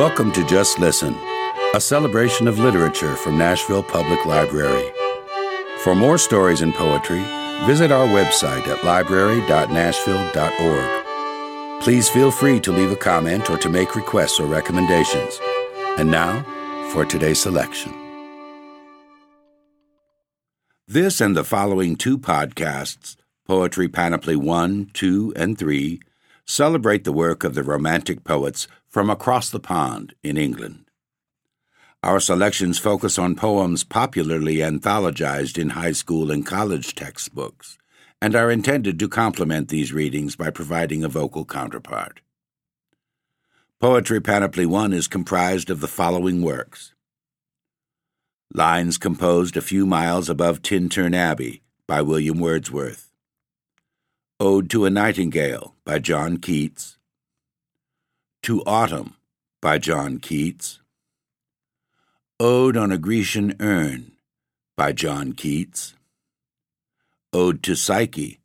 Welcome to Just Listen, a celebration of literature from Nashville Public Library. For more stories and poetry, visit our website at library.nashville.org. Please feel free to leave a comment or to make requests or recommendations. And now, for today's selection. This and the following two podcasts, Poetry Panoply 1, 2, and 3, celebrate the work of the Romantic poets from across the pond in England. Our selections focus on poems popularly anthologized in high school and college textbooks, and are intended to complement these readings by providing a vocal counterpart. Poetry Panoply 1 is comprised of the following works Lines composed a few miles above Tintern Abbey by William Wordsworth. Ode to a Nightingale by John Keats. To Autumn by John Keats. Ode on a Grecian Urn by John Keats. Ode to Psyche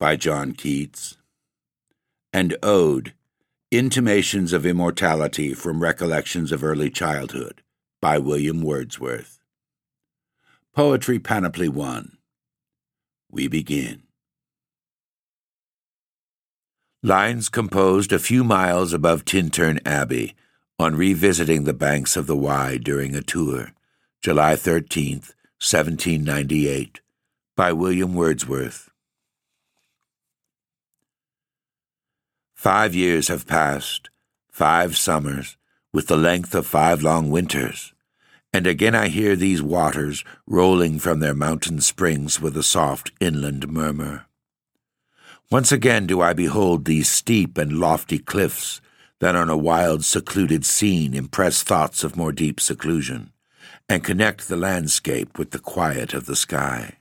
by John Keats. And Ode, Intimations of Immortality from Recollections of Early Childhood by William Wordsworth. Poetry Panoply 1. We begin. Lines composed a few miles above Tintern Abbey on revisiting the banks of the Wye during a tour, July 13th, 1798, by William Wordsworth. Five years have passed, five summers, with the length of five long winters, and again I hear these waters rolling from their mountain springs with a soft inland murmur. Once again do I behold these steep and lofty cliffs that on a wild, secluded scene impress thoughts of more deep seclusion, and connect the landscape with the quiet of the sky.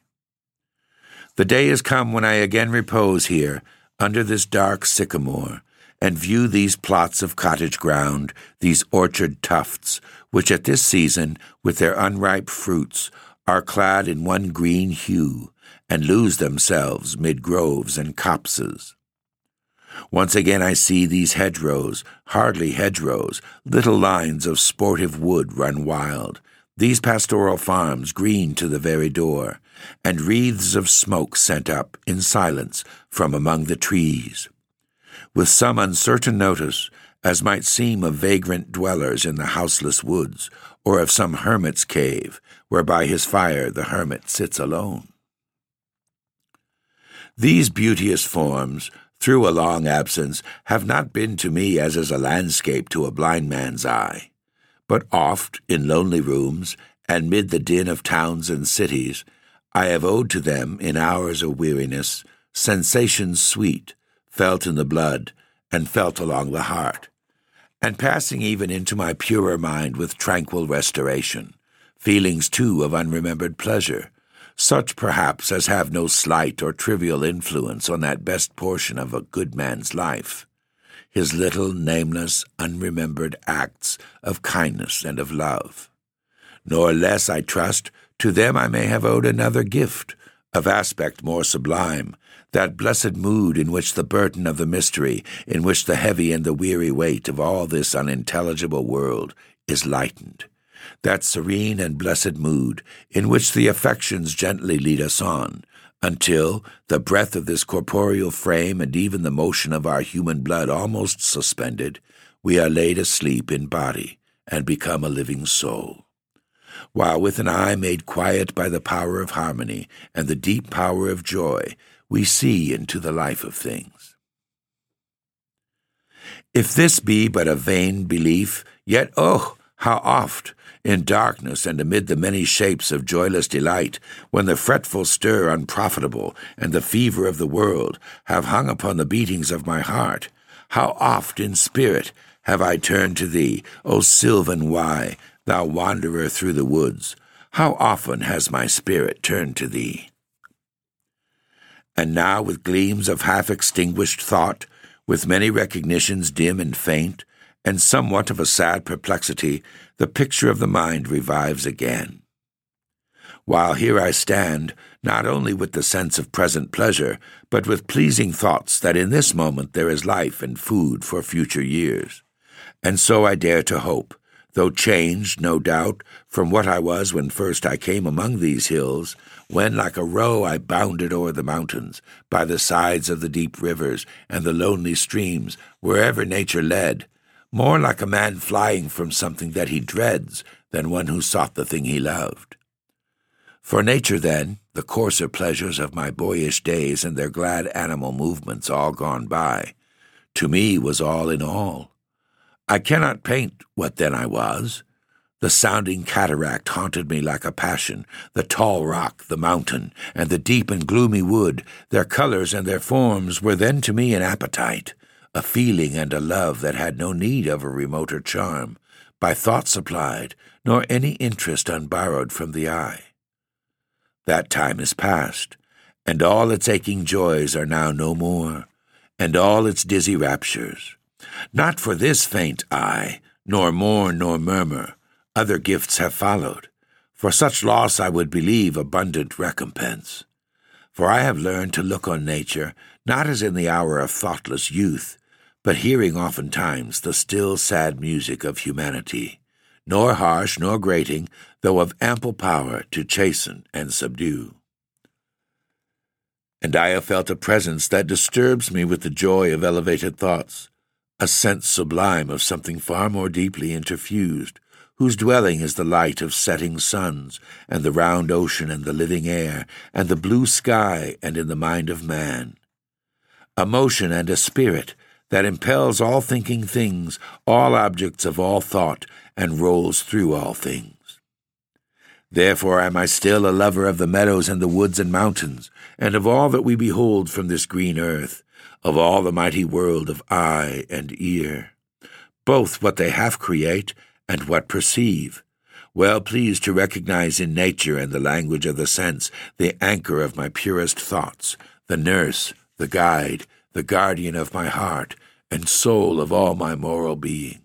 The day is come when I again repose here, under this dark sycamore, and view these plots of cottage ground, these orchard tufts, which at this season, with their unripe fruits, are clad in one green hue, and lose themselves mid groves and copses. Once again I see these hedgerows, hardly hedgerows, little lines of sportive wood run wild, these pastoral farms green to the very door, and wreaths of smoke sent up in silence from among the trees. With some uncertain notice, as might seem of vagrant dwellers in the houseless woods, or of some hermit's cave, where by his fire the hermit sits alone. These beauteous forms, through a long absence, have not been to me as is a landscape to a blind man's eye, but oft, in lonely rooms, and mid the din of towns and cities, I have owed to them, in hours of weariness, sensations sweet, felt in the blood, and felt along the heart, and passing even into my purer mind with tranquil restoration, feelings too of unremembered pleasure, such perhaps as have no slight or trivial influence on that best portion of a good man's life, his little, nameless, unremembered acts of kindness and of love. Nor less, I trust, to them I may have owed another gift, of aspect more sublime, that blessed mood in which the burden of the mystery, in which the heavy and the weary weight of all this unintelligible world is lightened that serene and blessed mood in which the affections gently lead us on, until, the breath of this corporeal frame and even the motion of our human blood almost suspended, we are laid asleep in body and become a living soul. While with an eye made quiet by the power of harmony and the deep power of joy, we see into the life of things. If this be but a vain belief, yet oh, how oft, in darkness and amid the many shapes of joyless delight, when the fretful stir unprofitable and the fever of the world have hung upon the beatings of my heart, how oft in spirit have I turned to thee, O sylvan Wye, thou wanderer through the woods, how often has my spirit turned to thee? And now, with gleams of half extinguished thought, with many recognitions dim and faint, and somewhat of a sad perplexity, the picture of the mind revives again. While here I stand, not only with the sense of present pleasure, but with pleasing thoughts that in this moment there is life and food for future years, and so I dare to hope, though changed, no doubt, from what I was when first I came among these hills, when like a roe I bounded o'er the mountains, by the sides of the deep rivers and the lonely streams, wherever nature led, more like a man flying from something that he dreads than one who sought the thing he loved. For nature, then, the coarser pleasures of my boyish days and their glad animal movements all gone by, to me was all in all. I cannot paint what then I was. The sounding cataract haunted me like a passion, the tall rock, the mountain, and the deep and gloomy wood, their colors and their forms were then to me an appetite, a feeling and a love that had no need of a remoter charm, by thought supplied, nor any interest unborrowed from the eye. That time is past, and all its aching joys are now no more, and all its dizzy raptures. Not for this faint eye, nor mourn nor murmur, other gifts have followed. For such loss I would believe abundant recompense. For I have learned to look on nature not as in the hour of thoughtless youth, but hearing oftentimes the still sad music of humanity, nor harsh nor grating, though of ample power to chasten and subdue. And I have felt a presence that disturbs me with the joy of elevated thoughts, a sense sublime of something far more deeply interfused, whose dwelling is the light of setting suns, and the round ocean and the living air, and the blue sky and in the mind of man. A motion and a spirit that impels all thinking things, all objects of all thought, and rolls through all things. Therefore am I still a lover of the meadows and the woods and mountains, and of all that we behold from this green earth, of all the mighty world of eye and ear, both what they half create and what perceive, well pleased to recognize in nature and the language of the sense the anchor of my purest thoughts, the nurse, the guide, the guardian of my heart, and soul of all my moral being.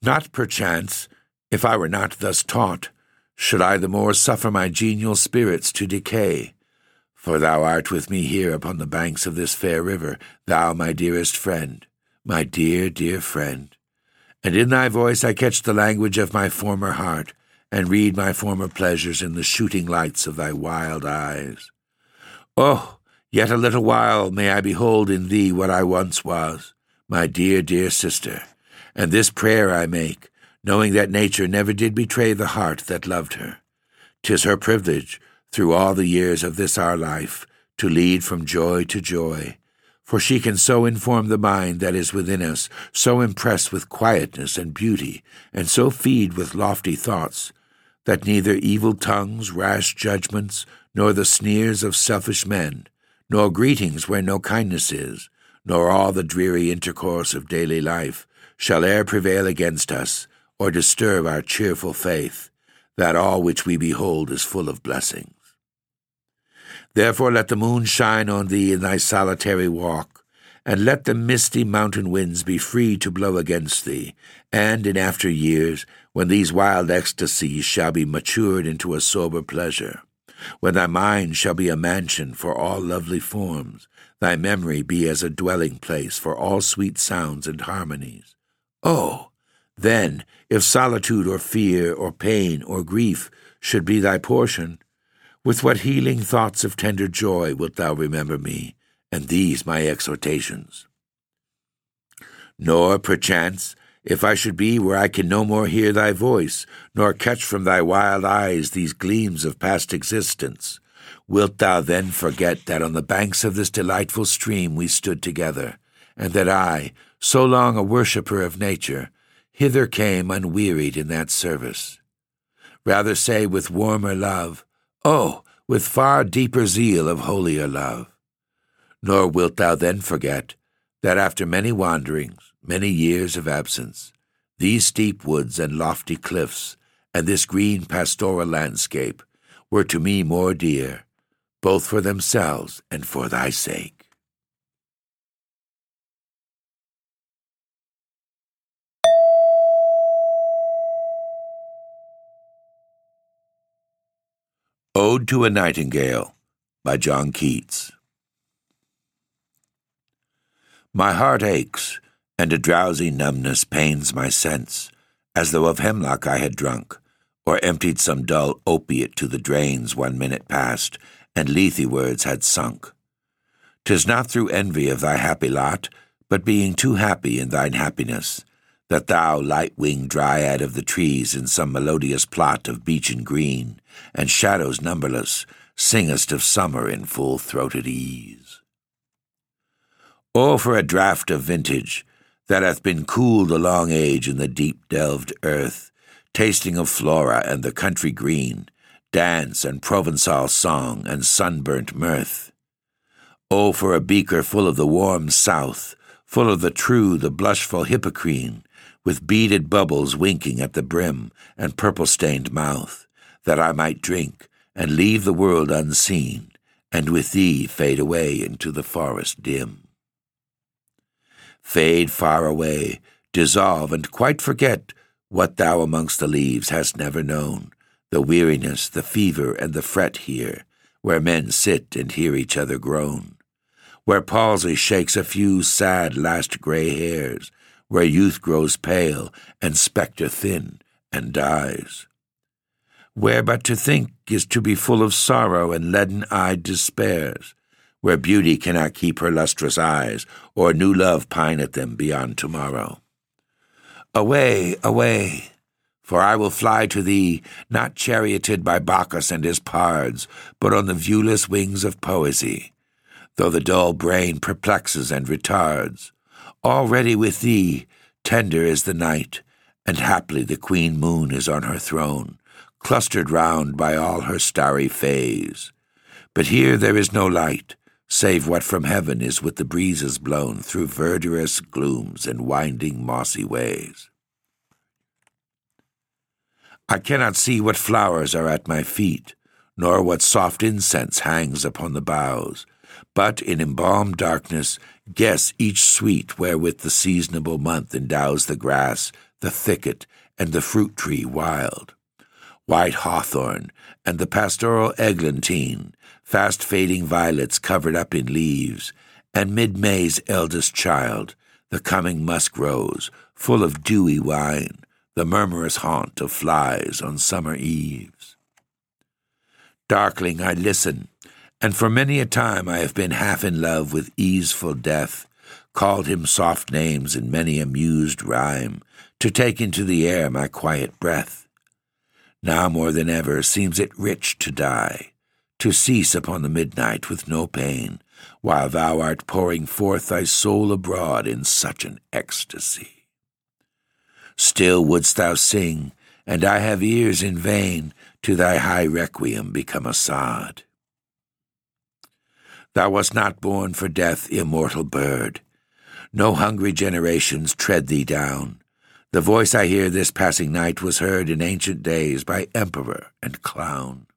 Not perchance, if I were not thus taught, should I the more suffer my genial spirits to decay, for thou art with me here upon the banks of this fair river, thou my dearest friend, my dear, dear friend. And in thy voice I catch the language of my former heart, and read my former pleasures in the shooting lights of thy wild eyes. Oh, yet a little while may I behold in thee what I once was, my dear, dear sister, and this prayer I make, knowing that nature never did betray the heart that loved her. Tis her privilege, through all the years of this our life, to lead from joy to joy. For she can so inform the mind that is within us, so impress with quietness and beauty, and so feed with lofty thoughts, that neither evil tongues, rash judgments, nor the sneers of selfish men, nor greetings where no kindness is, nor all the dreary intercourse of daily life, shall e'er prevail against us, or disturb our cheerful faith, that all which we behold is full of blessings. Therefore let the moon shine on thee in thy solitary walk, and let the misty mountain winds be free to blow against thee, and in after years, when these wild ecstasies shall be matured into a sober pleasure, when thy mind shall be a mansion for all lovely forms, thy memory be as a dwelling place for all sweet sounds and harmonies. Oh, then, if solitude or fear or pain or grief should be thy portion, with what healing thoughts of tender joy wilt thou remember me, and these my exhortations? Nor, perchance, if I should be where I can no more hear thy voice, nor catch from thy wild eyes these gleams of past existence, wilt thou then forget that on the banks of this delightful stream we stood together, and that I, so long a worshipper of nature, hither came unwearied in that service? Rather say with warmer love, Oh, with far deeper zeal of holier love. Nor wilt thou then forget that after many wanderings, many years of absence, these steep woods and lofty cliffs, and this green pastoral landscape, were to me more dear, both for themselves and for thy sake. Ode to a Nightingale by John Keats. My heart aches, and a drowsy numbness pains my sense, as though of hemlock I had drunk, or emptied some dull opiate to the drains one minute past, and Lethe-wards had sunk. 'Tis not through envy of thy happy lot, but being too happy in thine happiness, that thou, light-winged dryad of the trees in some melodious plot of beechen green, and shadows numberless, singest of summer in full-throated ease. Oh, for a draught of vintage that hath been cooled a long age in the deep-delved earth, tasting of flora and the country green, dance and Provençal song and sunburnt mirth. Oh, for a beaker full of the warm south, full of the true, the blushful Hippocrene, with beaded bubbles winking at the brim and purple-stained mouth, that I might drink and leave the world unseen, and with thee fade away into the forest dim. Fade far away, dissolve, and quite forget what thou amongst the leaves hast never known, the weariness, the fever, and the fret here, where men sit and hear each other groan, where palsy shakes a few sad last grey hairs, where youth grows pale and spectre thin and dies. Where but to think is to be full of sorrow and leaden-eyed despairs, where beauty cannot keep her lustrous eyes, or new love pine at them beyond tomorrow. Away, away, for I will fly to thee, not charioted by Bacchus and his pards, but on the viewless wings of poesy, though the dull brain perplexes and retards. Already with thee, tender is the night, and haply the queen moon is on her throne, clustered round by all her starry fays. But here there is no light, save what from heaven is with the breezes blown through verdurous glooms and winding mossy ways. I cannot see what flowers are at my feet, nor what soft incense hangs upon the boughs, but in embalmed darkness guess each sweet wherewith the seasonable month endows the grass, the thicket, and the fruit tree wild. White hawthorn and the pastoral eglantine, fast fading violets covered up in leaves, and mid May's eldest child, the coming musk rose, full of dewy wine, the murmurous haunt of flies on summer eves. Darkling I listen, and for many a time I have been half in love with easeful death, called him soft names in many a mused rhyme, to take into the air my quiet breath. Now more than ever seems it rich to die, to cease upon the midnight with no pain, while thou art pouring forth thy soul abroad in such an ecstasy. Still wouldst thou sing, and I have ears in vain to thy high requiem become a sod. Thou wast not born for death, immortal bird. No hungry generations tread thee down. The voice I hear this passing night was heard in ancient days by emperor and clown.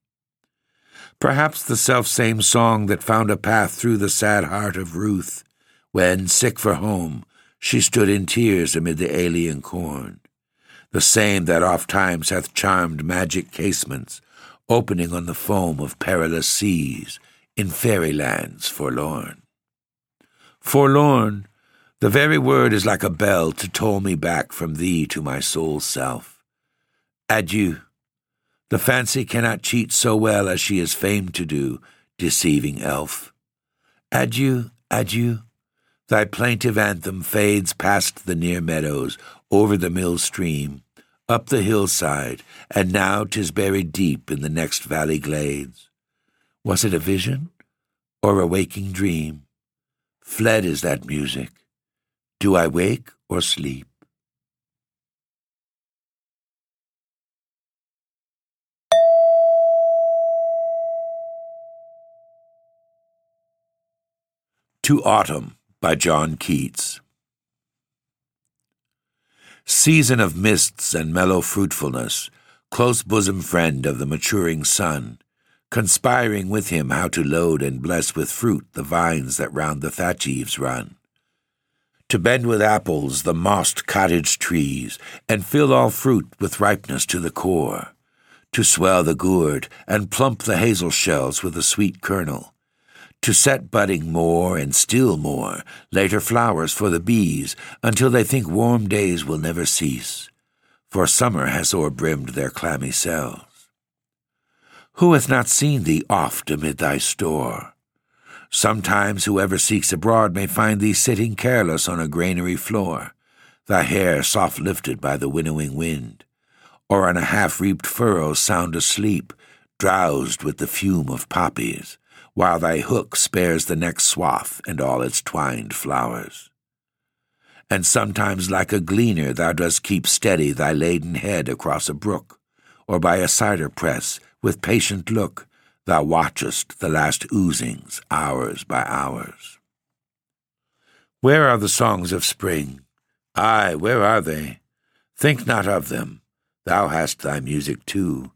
Perhaps the self-same song that found a path through the sad heart of Ruth, when, sick for home, she stood in tears amid the alien corn. The same that oft times hath charmed magic casements, opening on the foam of perilous seas, in fairy lands forlorn. Forlorn, the very word is like a bell to toll me back from thee to my soul's self. Adieu. The fancy cannot cheat so well as she is famed to do, deceiving elf. Adieu, adieu. Thy plaintive anthem fades past the near meadows, over the mill stream, up the hillside, and now 'tis buried deep in the next valley glades. Was it a vision or a waking dream? Fled is that music. Do I wake or sleep? To Autumn by John Keats. Season of mists and mellow fruitfulness, close bosom friend of the maturing sun, conspiring with him how to load and bless with fruit the vines that round the thatch eaves run. To bend with apples the mossed cottage trees, and fill all fruit with ripeness to the core. To swell the gourd, and plump the hazel shells with a sweet kernel to set budding more and still more, later flowers for the bees, until they think warm days will never cease, for summer has o'erbrimmed their clammy cells. Who hath not seen thee oft amid thy store? Sometimes whoever seeks abroad may find thee sitting careless on a granary floor, thy hair soft lifted by the winnowing wind, or on a half reaped furrow sound asleep, drowsed with the fume of poppies, while thy hook spares the next swath and all its twined flowers. And sometimes like a gleaner thou dost keep steady thy laden head across a brook, or by a cider press, with patient look, thou watchest the last oozings hours by hours. Where are the songs of spring? Ay, where are they? Think not of them. Thou hast thy music too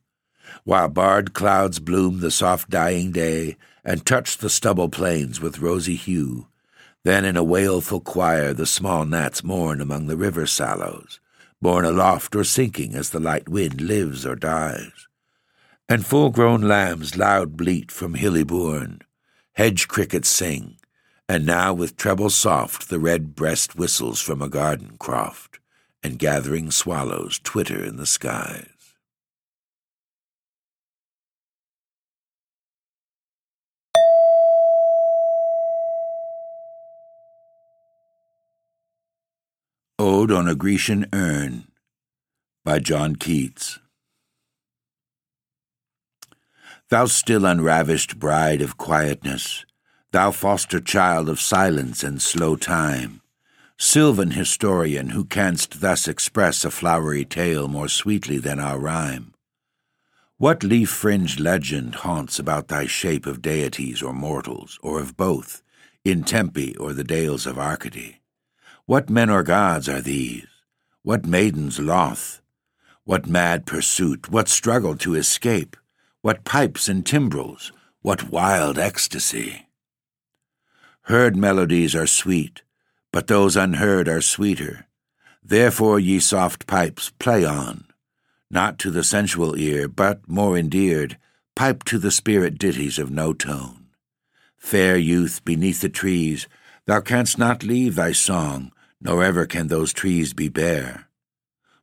while barred clouds bloom the soft dying day and touch the stubble plains with rosy hue. Then in a wailful choir the small gnats mourn among the river sallows, borne aloft or sinking as the light wind lives or dies. And full-grown lambs loud bleat from hilly bourne, hedge crickets sing, and now with treble soft the red breast whistles from a garden croft, and gathering swallows twitter in the skies. Ode on a Grecian Urn by John Keats. Thou still unravished bride of quietness, thou foster child of silence and slow time, sylvan historian who canst thus express a flowery tale more sweetly than our rhyme. What leaf fringed legend haunts about thy shape of deities or mortals, or of both, in Tempe or the dales of Arcady? What men or gods are these? What maidens loth? What mad pursuit? What struggle to escape? What pipes and timbrels? What wild ecstasy? Heard melodies are sweet, but those unheard are sweeter. Therefore, ye soft pipes, play on, not to the sensual ear, but, more endeared, pipe to the spirit ditties of no tone. Fair youth, beneath the trees, thou canst not leave thy song, nor ever can those trees be bare.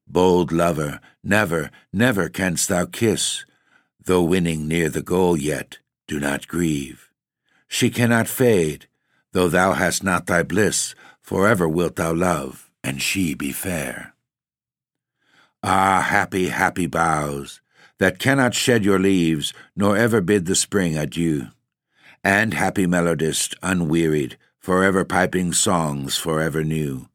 Bold lover, never, never canst thou kiss, though winning near the goal yet, do not grieve. She cannot fade, though thou hast not thy bliss, forever wilt thou love, and she be fair. Ah, happy, happy boughs, that cannot shed your leaves, nor ever bid the spring adieu. And happy melodist, unwearied, forever piping songs forever new.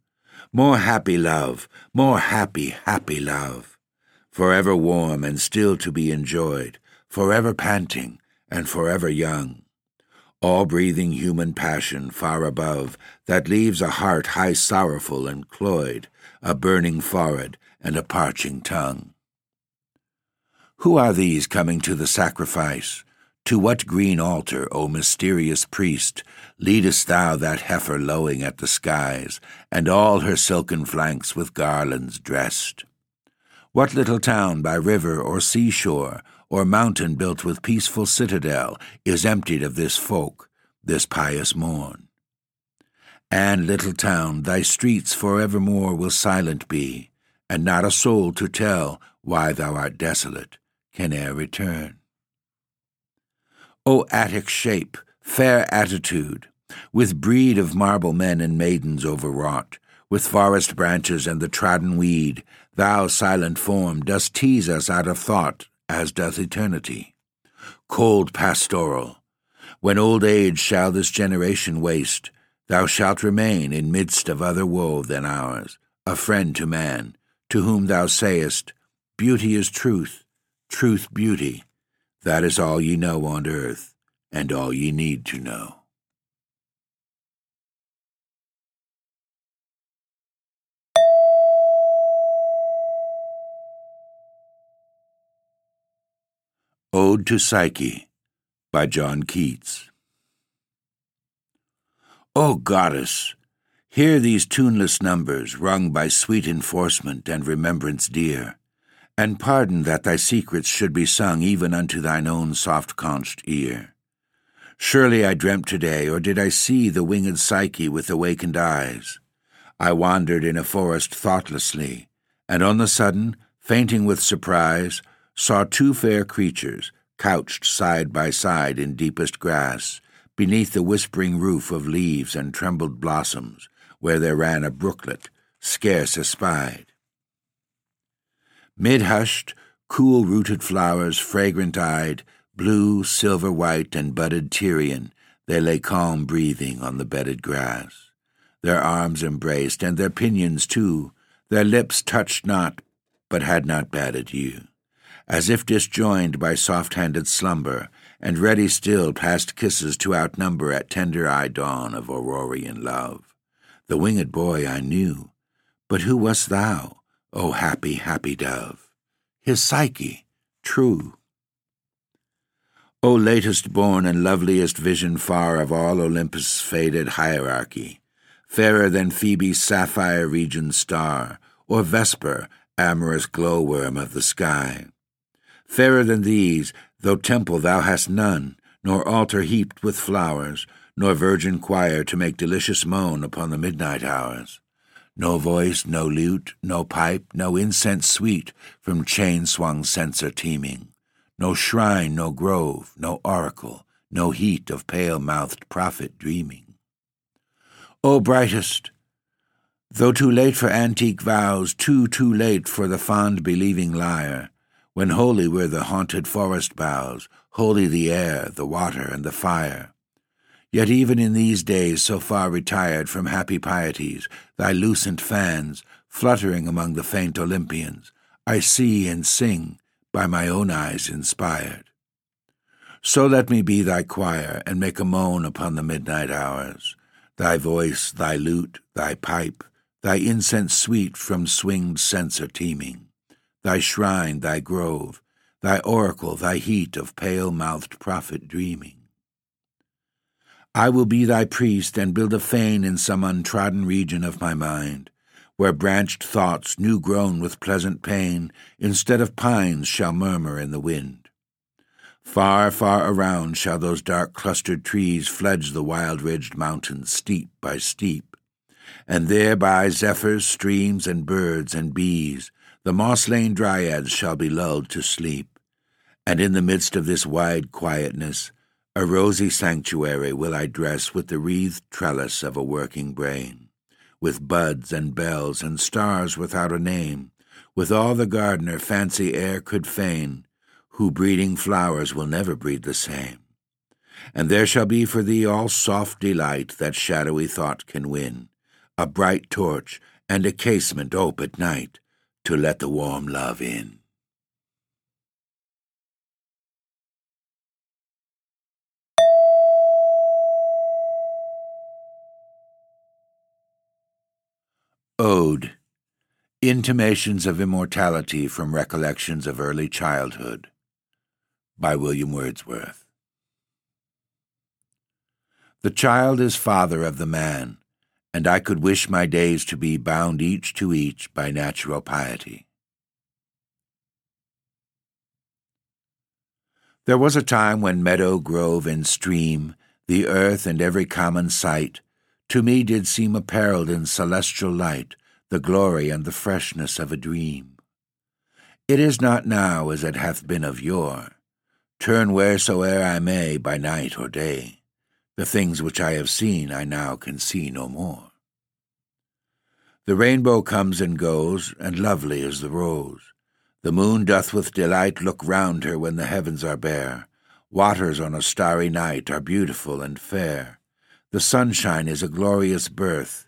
More happy love, more happy, happy love, forever warm and still to be enjoyed, forever panting and forever young. All breathing human passion far above, that leaves a heart high sorrowful and cloyed, a burning forehead and a parching tongue. Who are these coming to the sacrifice? To what green altar, O mysterious priest, leadest thou that heifer lowing at the skies, and all her silken flanks with garlands dressed? What little town by river or seashore, or mountain built with peaceful citadel, is emptied of this folk, this pious morn? And, little town, thy streets for evermore will silent be, and not a soul to tell why thou art desolate can e'er return. O Attic shape, fair attitude, with breed of marble men and maidens overwrought, with forest branches and the trodden weed, thou silent form dost tease us out of thought, as doth eternity. Cold pastoral, when old age shall this generation waste, thou shalt remain in midst of other woe than ours, a friend to man, to whom thou sayest, Beauty is truth, truth beauty, that is all ye know on earth, and all ye need to know. Ode to Psyche by John Keats. O goddess, hear these tuneless numbers rung by sweet enforcement and remembrance dear and pardon that thy secrets should be sung even unto thine own soft conched ear. Surely I dreamt today, or did I see the winged Psyche with awakened eyes? I wandered in a forest thoughtlessly, and on the sudden, fainting with surprise, saw two fair creatures, couched side by side in deepest grass, beneath the whispering roof of leaves and trembled blossoms, where there ran a brooklet, scarce espied. Mid hushed, cool rooted flowers, fragrant eyed, blue, silver white, and budded Tyrian, they lay calm breathing on the bedded grass. Their arms embraced, and their pinions too, their lips touched not, but had not bade adieu as if disjoined by soft handed slumber, and ready still past kisses to outnumber at tender eye dawn of Aurorian love. The winged boy I knew, but who wast thou, O happy, happy dove? His Psyche, true. O latest born and loveliest vision far of all Olympus' faded hierarchy, fairer than Phoebe's sapphire region star, or Vesper, amorous glowworm of the sky. Fairer than these, though temple thou hast none, nor altar heaped with flowers, nor virgin choir to make delicious moan upon the midnight hours. No voice, no lute, no pipe, no incense sweet from chain swung censer teeming. No shrine, no grove, no oracle, no heat of pale mouthed prophet dreaming. O brightest, though too late for antique vows, too, too late for the fond believing lyre, when holy were the haunted forest boughs, holy the air, the water, and the fire. Yet even in these days so far retired from happy pieties, thy lucent fans, fluttering among the faint Olympians, I see and sing, by my own eyes inspired. So let me be thy choir, and make a moan upon the midnight hours, thy voice, thy lute, thy pipe, thy incense sweet from swinged censer teeming thy shrine, thy grove, thy oracle, thy heat of pale mouthed prophet dreaming. I will be thy priest and build a fane in some untrodden region of my mind, where branched thoughts, new grown with pleasant pain, instead of pines shall murmur in the wind. Far, far around shall those dark clustered trees fledge the wild ridged mountains steep by steep, and there by zephyrs, streams, and birds and bees the moss-lain dryads shall be lulled to sleep, and in the midst of this wide quietness, a rosy sanctuary will I dress with the wreathed trellis of a working brain, with buds and bells and stars without a name, with all the gardener fancy e'er could feign, who breeding flowers will never breed the same. And there shall be for thee all soft delight that shadowy thought can win, a bright torch and a casement ope at night, to let the warm love in. Ode Intimations of Immortality from Recollections of Early Childhood by William Wordsworth. The child is father of the man and I could wish my days to be bound each to each by natural piety. There was a time when meadow, grove, and stream, the earth and every common sight, to me did seem apparelled in celestial light, the glory and the freshness of a dream. It is not now as it hath been of yore. Turn wheresoe'er I may, by night or day. The things which I have seen I now can see no more. The rainbow comes and goes, and lovely is the rose. The moon doth with delight look round her when the heavens are bare. Waters on a starry night are beautiful and fair. The sunshine is a glorious birth,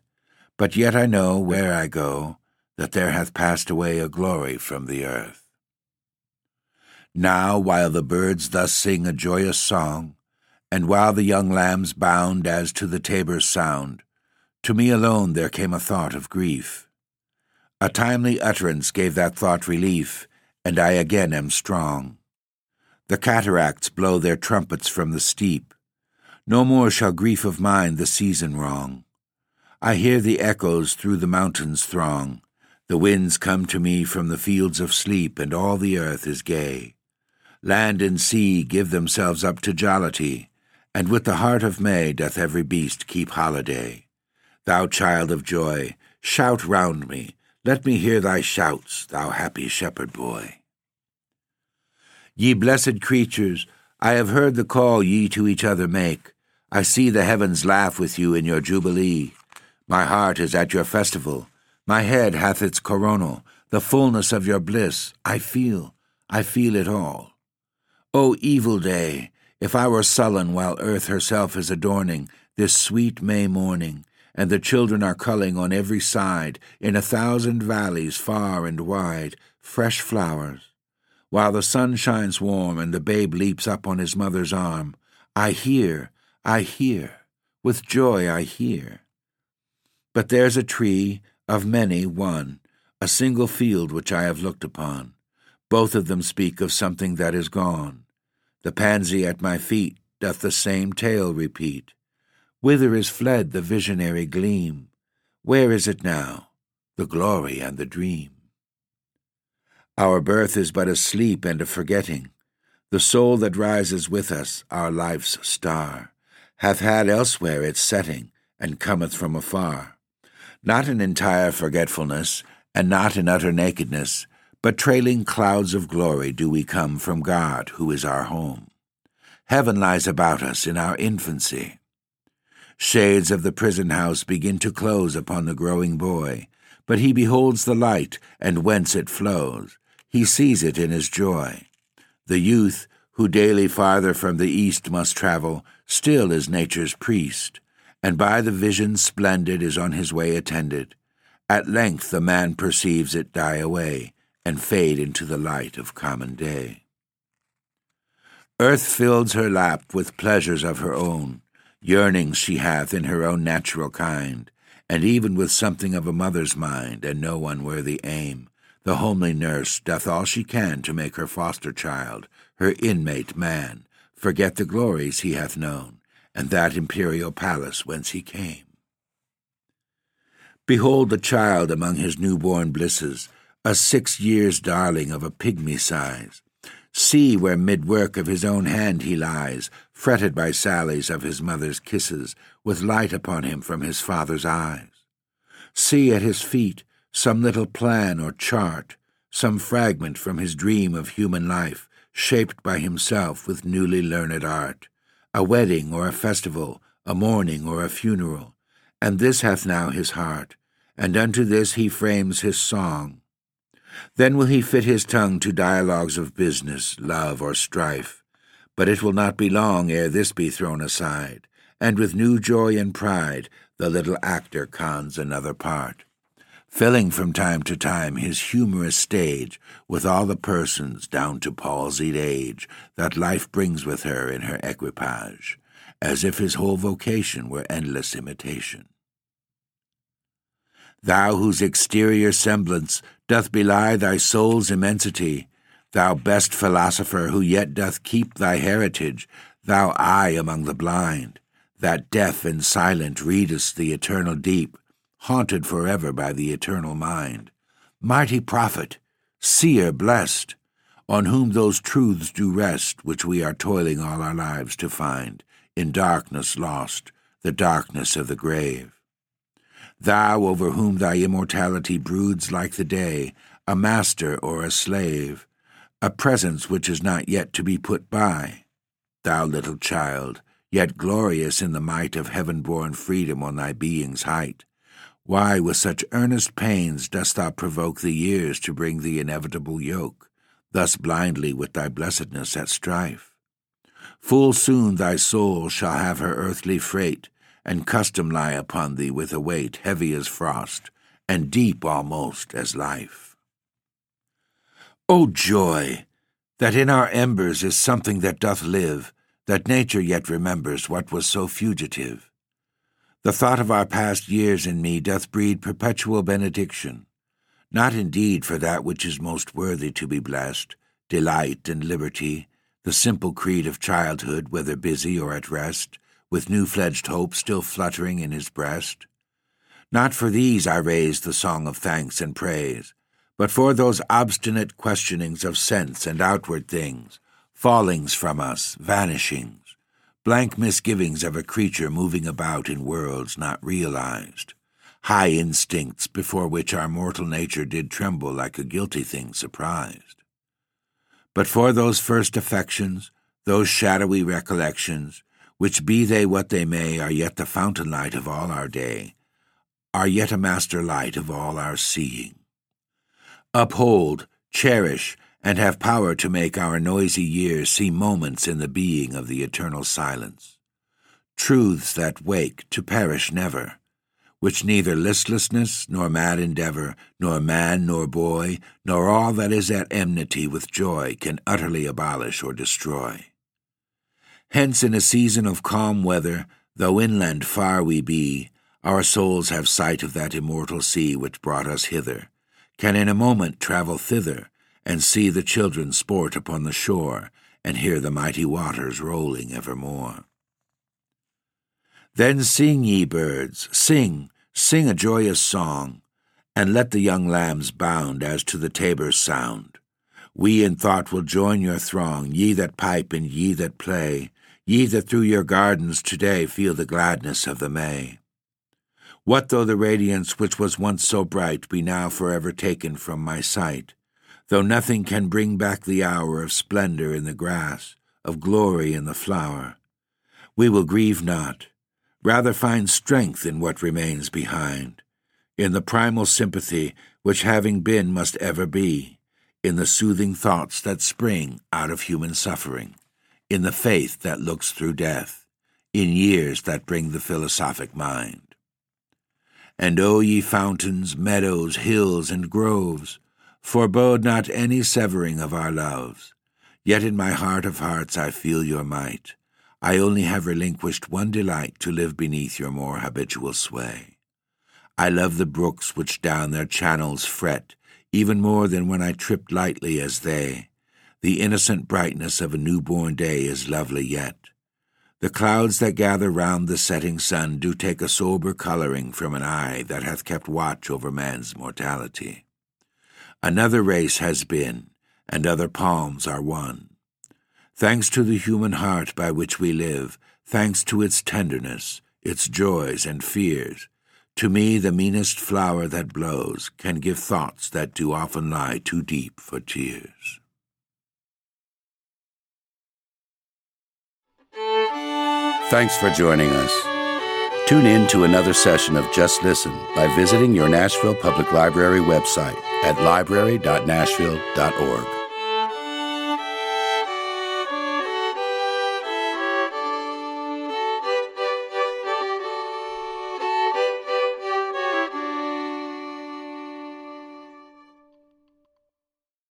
but yet I know, where I go, that there hath passed away a glory from the earth. Now, while the birds thus sing a joyous song, and while the young lambs bound as to the tabor's sound, to me alone there came a thought of grief. A timely utterance gave that thought relief, and I again am strong. The cataracts blow their trumpets from the steep. No more shall grief of mine the season wrong. I hear the echoes through the mountains throng. The winds come to me from the fields of sleep, and all the earth is gay. Land and sea give themselves up to jollity, and with the heart of May doth every beast keep holiday. Thou child of joy, shout round me, let me hear thy shouts, thou happy shepherd boy. Ye blessed creatures, I have heard the call ye to each other make. I see the heavens laugh with you in your jubilee. My heart is at your festival. My head hath its coronal, the fullness of your bliss. I feel, I feel it all. O evil day, if I were sullen while earth herself is adorning this sweet May morning, and the children are culling on every side, in a thousand valleys far and wide, fresh flowers, while the sun shines warm and the babe leaps up on his mother's arm, I hear, I hear, with joy I hear. But there's a tree, of many one, a single field which I have looked upon. Both of them speak of something that is gone. The pansy at my feet doth the same tale repeat. Whither is fled the visionary gleam? Where is it now, the glory and the dream? Our birth is but a sleep and a forgetting. The soul that rises with us, our life's star, hath had elsewhere its setting, and cometh from afar. Not in entire forgetfulness, and not in utter nakedness, but trailing clouds of glory do we come from God, who is our home. Heaven lies about us in our infancy. Shades of the prison house begin to close upon the growing boy, but he beholds the light, and whence it flows. He sees it in his joy. The youth, who daily farther from the east must travel, still is nature's priest, and by the vision splendid is on his way attended. At length the man perceives it die away, and fade into the light of common day. Earth fills her lap with pleasures of her own, yearnings she hath in her own natural kind, and even with something of a mother's mind and no unworthy aim, the homely nurse doth all she can to make her foster child, her inmate man, forget the glories he hath known, and that imperial palace whence he came. Behold the child among his newborn blisses, a six years' darling of a pygmy size. See where mid work of his own hand he lies, fretted by sallies of his mother's kisses, with light upon him from his father's eyes. See at his feet some little plan or chart, some fragment from his dream of human life, shaped by himself with newly learned art, a wedding or a festival, a mourning or a funeral, and this hath now his heart, and unto this he frames his song then will he fit his tongue to dialogues of business, love, or strife. But it will not be long ere this be thrown aside, and with new joy and pride the little actor cons another part, filling from time to time his humorous stage with all the persons down to palsied age that life brings with her in her equipage, as if his whole vocation were endless imitation thou whose exterior semblance doth belie thy soul's immensity, thou best philosopher who yet doth keep thy heritage, thou eye among the blind, that deaf and silent readest the eternal deep, haunted forever by the eternal mind, mighty prophet, seer blessed, on whom those truths do rest which we are toiling all our lives to find, in darkness lost, the darkness of the grave thou over whom thy immortality broods like the day, a master or a slave, a presence which is not yet to be put by. Thou little child, yet glorious in the might of heaven born freedom on thy being's height, why with such earnest pains dost thou provoke the years to bring the inevitable yoke, thus blindly with thy blessedness at strife? Full soon thy soul shall have her earthly freight, and custom lie upon thee with a weight heavy as frost, and deep almost as life. O joy! That in our embers is something that doth live, that nature yet remembers what was so fugitive. The thought of our past years in me doth breed perpetual benediction, not indeed for that which is most worthy to be blessed, delight and liberty, the simple creed of childhood, whether busy or at rest, with new fledged hope still fluttering in his breast. Not for these I raise the song of thanks and praise, but for those obstinate questionings of sense and outward things, fallings from us, vanishings, blank misgivings of a creature moving about in worlds not realized, high instincts before which our mortal nature did tremble like a guilty thing surprised. But for those first affections, those shadowy recollections, which be they what they may, are yet the fountain light of all our day, are yet a master light of all our seeing. Uphold, cherish, and have power to make our noisy years see moments in the being of the eternal silence. Truths that wake to perish never, which neither listlessness, nor mad endeavor, nor man, nor boy, nor all that is at enmity with joy can utterly abolish or destroy. Hence, in a season of calm weather, though inland far we be, our souls have sight of that immortal sea which brought us hither, can in a moment travel thither, and see the children sport upon the shore, and hear the mighty waters rolling evermore. Then sing, ye birds, sing, sing a joyous song, and let the young lambs bound as to the tabor's sound. We in thought will join your throng, ye that pipe and ye that play, ye that through your gardens today feel the gladness of the May. What though the radiance which was once so bright be now forever taken from my sight? Though nothing can bring back the hour of splendor in the grass, of glory in the flower, we will grieve not, rather find strength in what remains behind, in the primal sympathy which having been must ever be, in the soothing thoughts that spring out of human suffering in the faith that looks through death, in years that bring the philosophic mind. And O ye fountains, meadows, hills, and groves, forebode not any severing of our loves. Yet in my heart of hearts I feel your might. I only have relinquished one delight to live beneath your more habitual sway. I love the brooks which down their channels fret, even more than when I tripped lightly as they. The innocent brightness of a newborn day is lovely yet. The clouds that gather round the setting sun do take a sober coloring from an eye that hath kept watch over man's mortality. Another race has been, and other palms are won. Thanks to the human heart by which we live, thanks to its tenderness, its joys and fears, to me the meanest flower that blows can give thoughts that do often lie too deep for tears. Thanks for joining us. Tune in to another session of Just Listen by visiting your Nashville Public Library website at library.nashville.org.